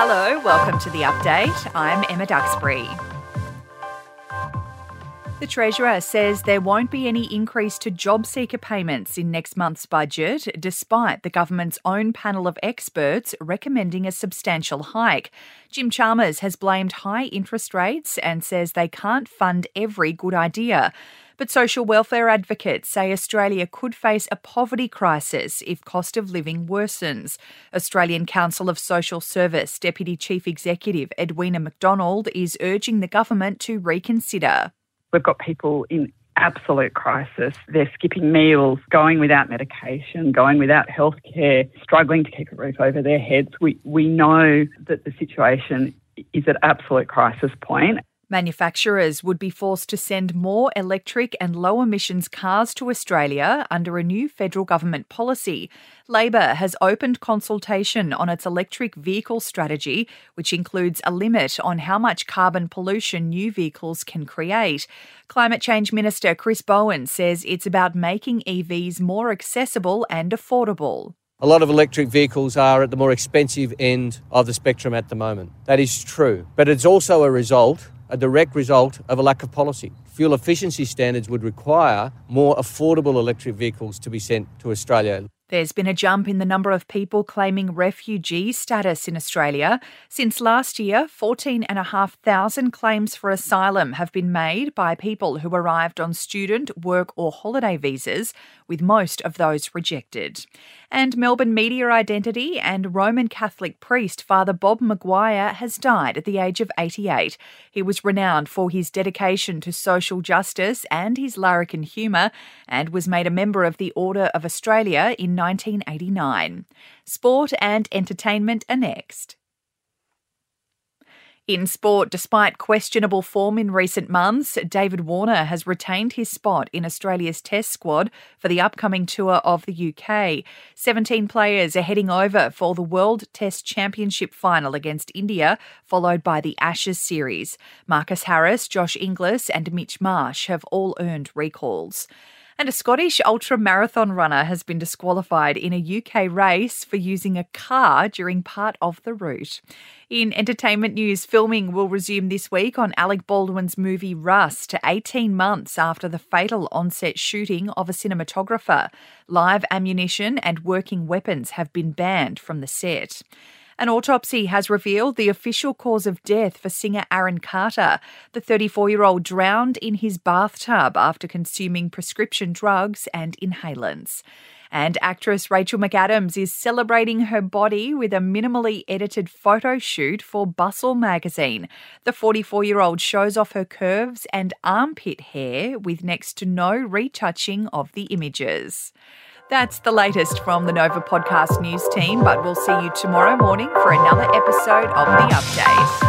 Hello, welcome to the update. I'm Emma Duxbury. The Treasurer says there won't be any increase to JobSeeker payments in next month's budget, despite the government's own panel of experts recommending a substantial hike. Jim Chalmers has blamed high interest rates and says they can't fund every good idea. But social welfare advocates say Australia could face a poverty crisis if cost of living worsens. Australian Council of Social Service Deputy Chief Executive Edwina MacDonald is urging the government to reconsider. We've got people in absolute crisis. They're skipping meals, going without medication, going without health care, struggling to keep a roof over their heads. We, we know that the situation is at absolute crisis point. Manufacturers would be forced to send more electric and low emissions cars to Australia under a new federal government policy. Labor has opened consultation on its electric vehicle strategy, which includes a limit on how much carbon pollution new vehicles can create. Climate Change Minister Chris Bowen says it's about making EVs more accessible and affordable. A lot of electric vehicles are at the more expensive end of the spectrum at the moment. That is true. But it's also a result a direct result of a lack of policy. Fuel efficiency standards would require more affordable electric vehicles to be sent to Australia. There's been a jump in the number of people claiming refugee status in Australia. Since last year, 14,500 claims for asylum have been made by people who arrived on student, work, or holiday visas, with most of those rejected. And Melbourne media identity and Roman Catholic priest Father Bob Maguire has died at the age of 88. He was renowned for his dedication to social justice and his larrikin humour, and was made a member of the Order of Australia in 1989. Sport and entertainment are next. In sport, despite questionable form in recent months, David Warner has retained his spot in Australia's Test squad for the upcoming tour of the UK. 17 players are heading over for the World Test Championship final against India, followed by the Ashes series. Marcus Harris, Josh Inglis, and Mitch Marsh have all earned recalls. And a Scottish ultra marathon runner has been disqualified in a UK race for using a car during part of the route. In entertainment news, filming will resume this week on Alec Baldwin's movie Rust, 18 months after the fatal on-set shooting of a cinematographer. Live ammunition and working weapons have been banned from the set. An autopsy has revealed the official cause of death for singer Aaron Carter. The 34 year old drowned in his bathtub after consuming prescription drugs and inhalants. And actress Rachel McAdams is celebrating her body with a minimally edited photo shoot for Bustle magazine. The 44 year old shows off her curves and armpit hair with next to no retouching of the images. That's the latest from the Nova Podcast News team, but we'll see you tomorrow morning for another episode of The Update.